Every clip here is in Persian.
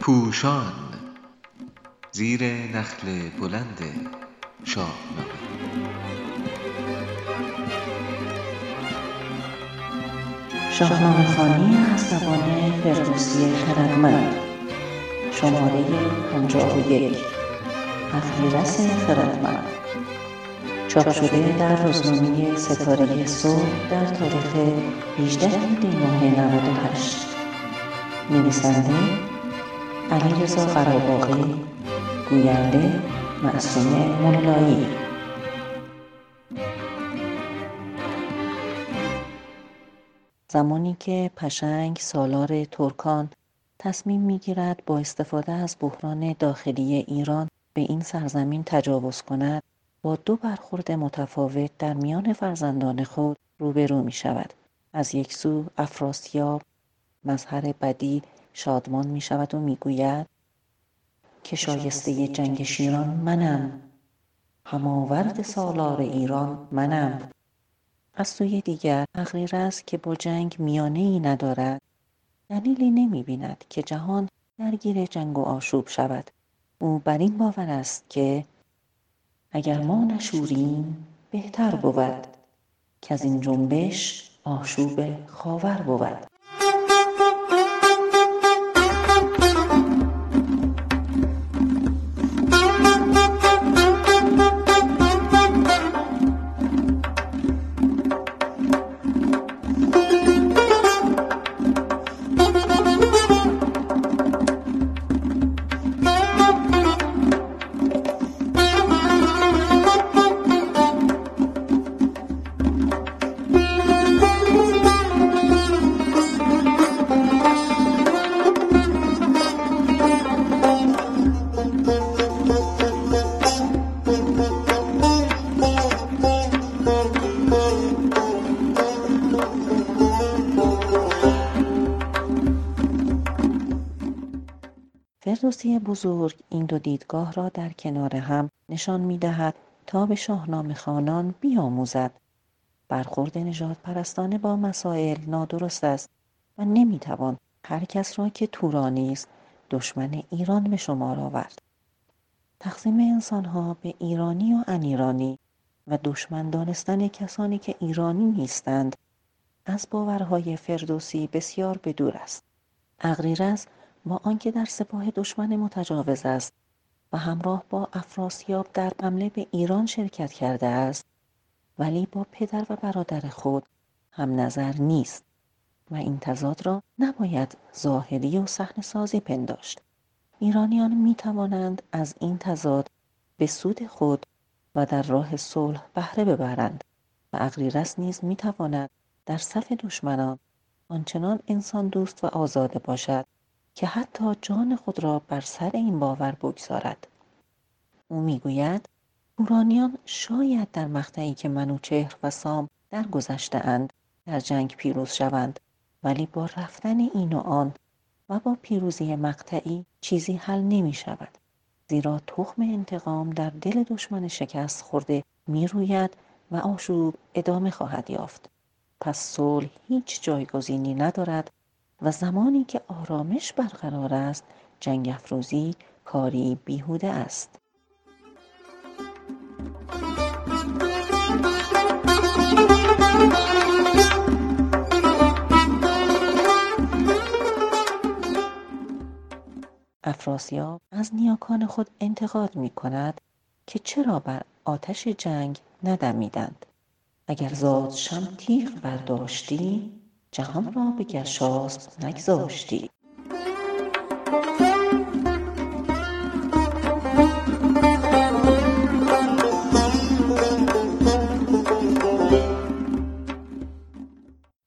پوشان زیر نخل بلند شاهنامه شاهنامه خوانی از زبان فردوسی خردمند شماره پنجاه و یک اخیرس خردمند. چاپ شده در روزنامه ستاره صبح در تاریخ 18 دی ماه 98 نویسنده علیرضا قراباغی گوینده معصومه مولایی. زمانی که پشنگ سالار ترکان تصمیم می‌گیرد با استفاده از بحران داخلی ایران به این سرزمین تجاوز کند با دو برخورد متفاوت در میان فرزندان خود روبرو می شود. از یک سو افراسیاب مظهر بدی شادمان می شود و می گوید که شایسته جنگ شیران منم. هماورد سالار ایران منم. از سوی دیگر است که با جنگ میانه ای ندارد. دلیلی نمی بیند که جهان درگیر جنگ و آشوب شود. او بر این باور است که اگر ما نشوریم بهتر بود که از این جنبش آشوب خاور بود. فردوسی بزرگ این دو دیدگاه را در کنار هم نشان می دهد تا به شاهنامه خانان بیاموزد. برخورد نجات پرستانه با مسائل نادرست است و نمی توان هر کس را که تورانی است دشمن ایران به شمار آورد. تقسیم انسان ها به ایرانی و انیرانی و دشمن دانستن کسانی که ایرانی نیستند از باورهای فردوسی بسیار بدور است. اغریرث با آنکه در سپاه دشمن متجاوز است و همراه با افراسیاب در حمله به ایران شرکت کرده است ولی با پدر و برادر خود هم نظر نیست و این تضاد را نباید ظاهری و صحنه سازی پنداشت. ایرانیان می توانند از این تضاد به سود خود و در راه صلح بهره ببرند و اغریرث نیز می تواند در صف دشمنان آنچنان انسان دوست و آزاده باشد که حتی جان خود را بر سر این باور بگذارد. او می‌گوید تورانیان شاید در مقطعی که منوچهر و سام درگذشته اند در جنگ پیروز شوند ولی با رفتن این و آن و با پیروزی مقطعی چیزی حل نمی شود زیرا تخم انتقام در دل دشمن شکست خورده می روید و آشوب ادامه خواهد یافت. پس صلح هیچ جایگزینی ندارد و زمانی که آرامش برقرار است جنگ افروزی کاری بیهوده است. افراسیاب از نیاکان خود انتقاد می کند که چرا بر آتش جنگ ندمیدند. اگر زادشم تیغ برداشتی جهان را به گشاسب نگذاشتی.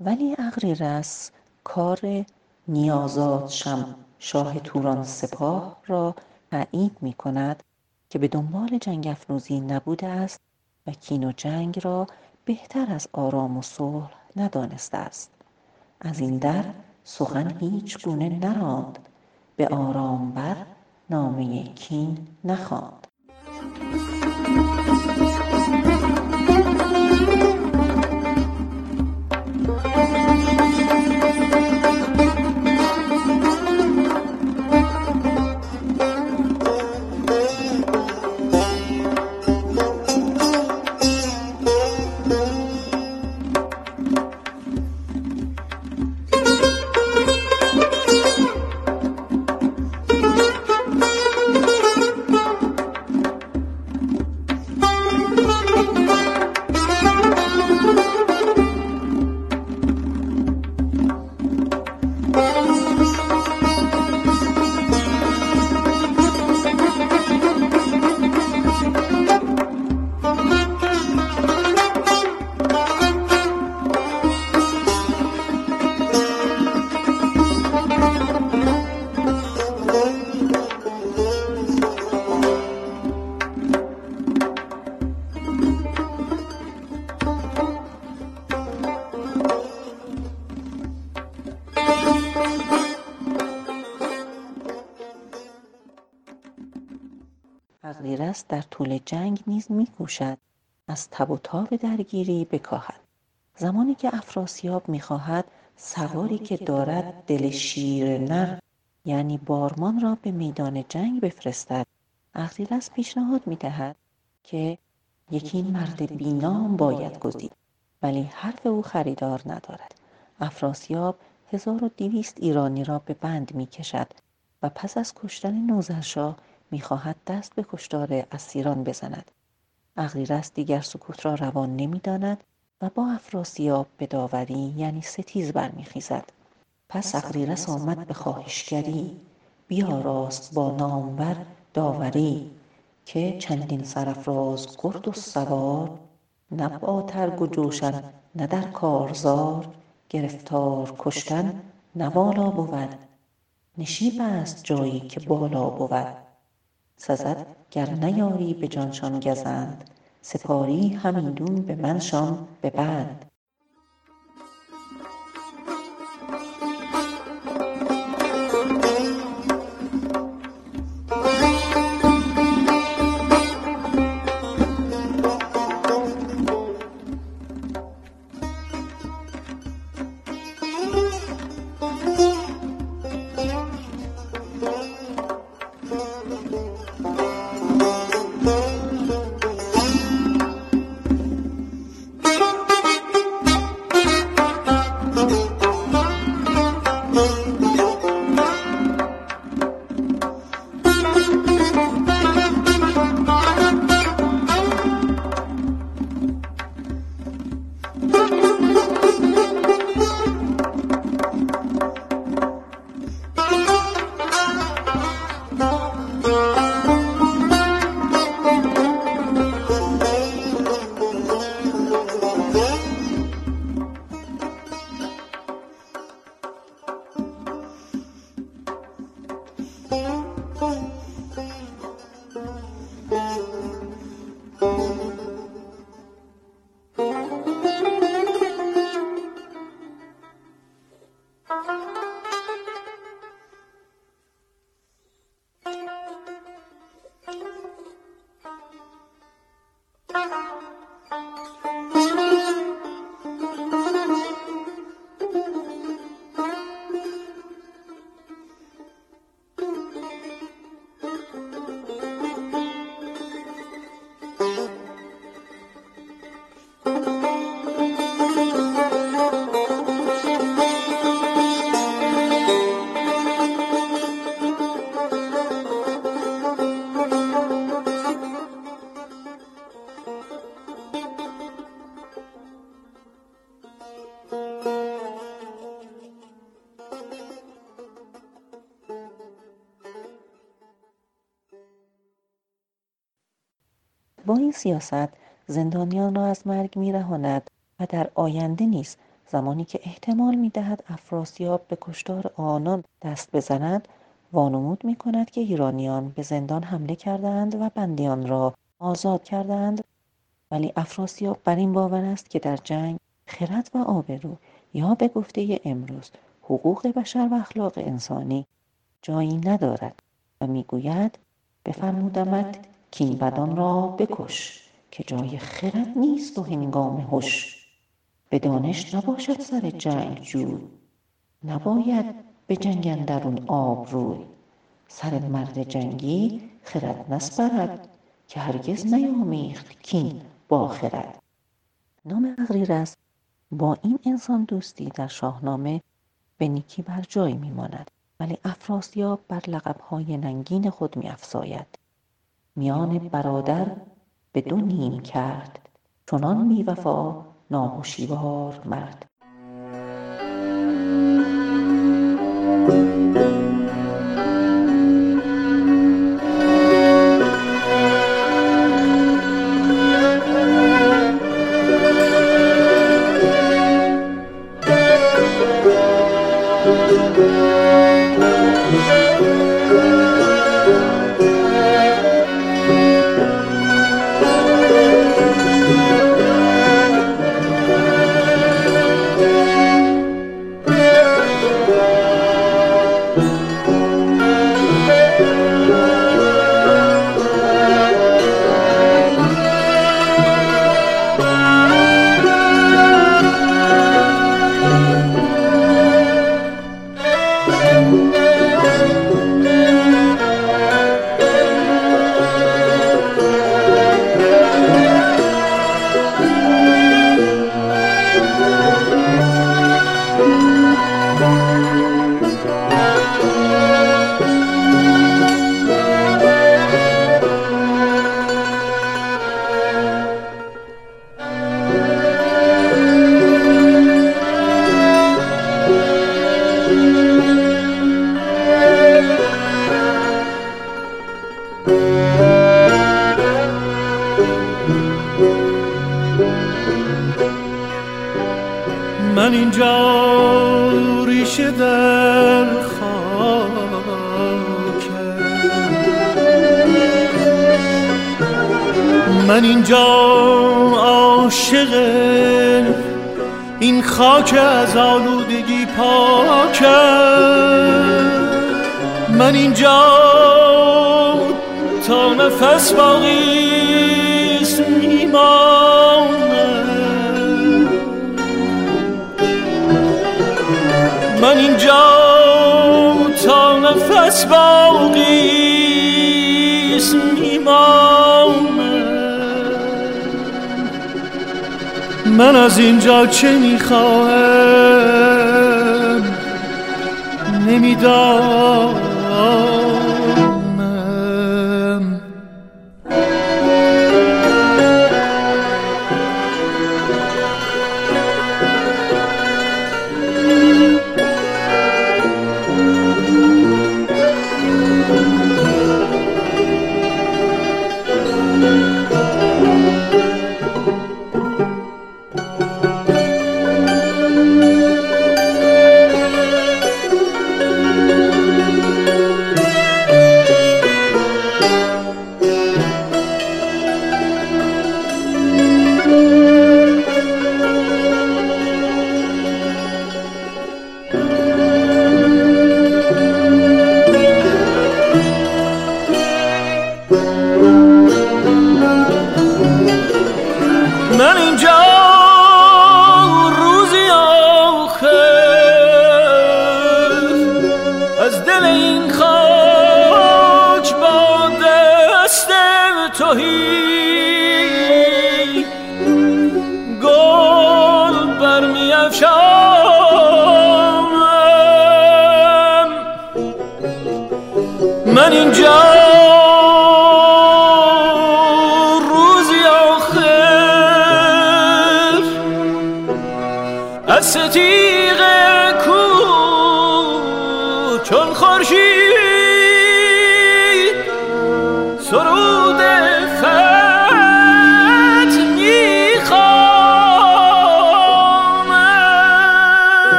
ولی اغریرث کار نیازادشم شاه توران سپاه را تایید می کند که به دنبال جنگ افروزی نبوده است و کین و جنگ را بهتر از آرام و صلح ندانسته است. از این در سخن هیچ گونه نراند. به آرام بر نامه کین نخواند. اغریرث در طول جنگ نیز میکوشد. از تب و تاب درگیری بکاهد. زمانی که افراسیاب می‌خواهد سواری که دارد دل شیر نر یعنی بارمان را به میدان جنگ بفرستد. اغریرث پیشنهاد می‌دهد که یکی مرد بینام باید گزید. ولی حرف او خریدار ندارد. افراسیاب هزار و دویست ایرانی را به بند می‌کشد و پس از کشتن نوذرشاه می‌خواهد دست به کشتار اسیران بزند. اغریرث دیگر سکوت را روان نمی‌داند و با افراسیاب به داوری یعنی ستیز برمیخیزد. پس اغریرث آمد به خواهشگری. بیاراست با نامور داوری که چندین سرافراز گرد و سوار نه با ترگ و جوشن نه در کارزار. گرفتار کشتن نه والا بود. نشیب است جایی که بالا بود. سزد گر نیاری به جانشان گزند. سپاری همیدون به منشان به این سیاست زندانیان را از مرگ میرهاند و در آینده نیز زمانی که احتمال می‌دهد افراسیاب به کشتار آنان دست بزند وانمود می کند که ایرانیان به زندان حمله کردند و بندیان را آزاد کردند ولی افراسیاب بر این باور است که در جنگ خرد و آبرو یا به گفته امروز حقوق بشر و اخلاق انسانی جایی ندارد و می‌گوید بفرمودمت کین بدان را بکش که جای خرد نیست و هنگام هش. به دانش نباشد سر جنگ جوی نباید به جنگ اندرون آب روی. سر مرد جنگی خرد نسپرد که هرگز نیامیخت کین با خرد. نام اغریرث با این انسان دوستی در شاهنامه به نیکی بر جای میماند ولی افراسیاب بر لقبهای ننگین خود میافزاید. میان برادر به دو نیم کرد. چنان بیوفا ناهشیوار مرد. من اینجا عاشق این خاک از آلودگی پاکم من اینجا تا نفس باقیست میمانم من اینجا تا نفس باقیست میمانم. من از اینجا چه می‌خواهم؟ نمی‌دانم. শহীদ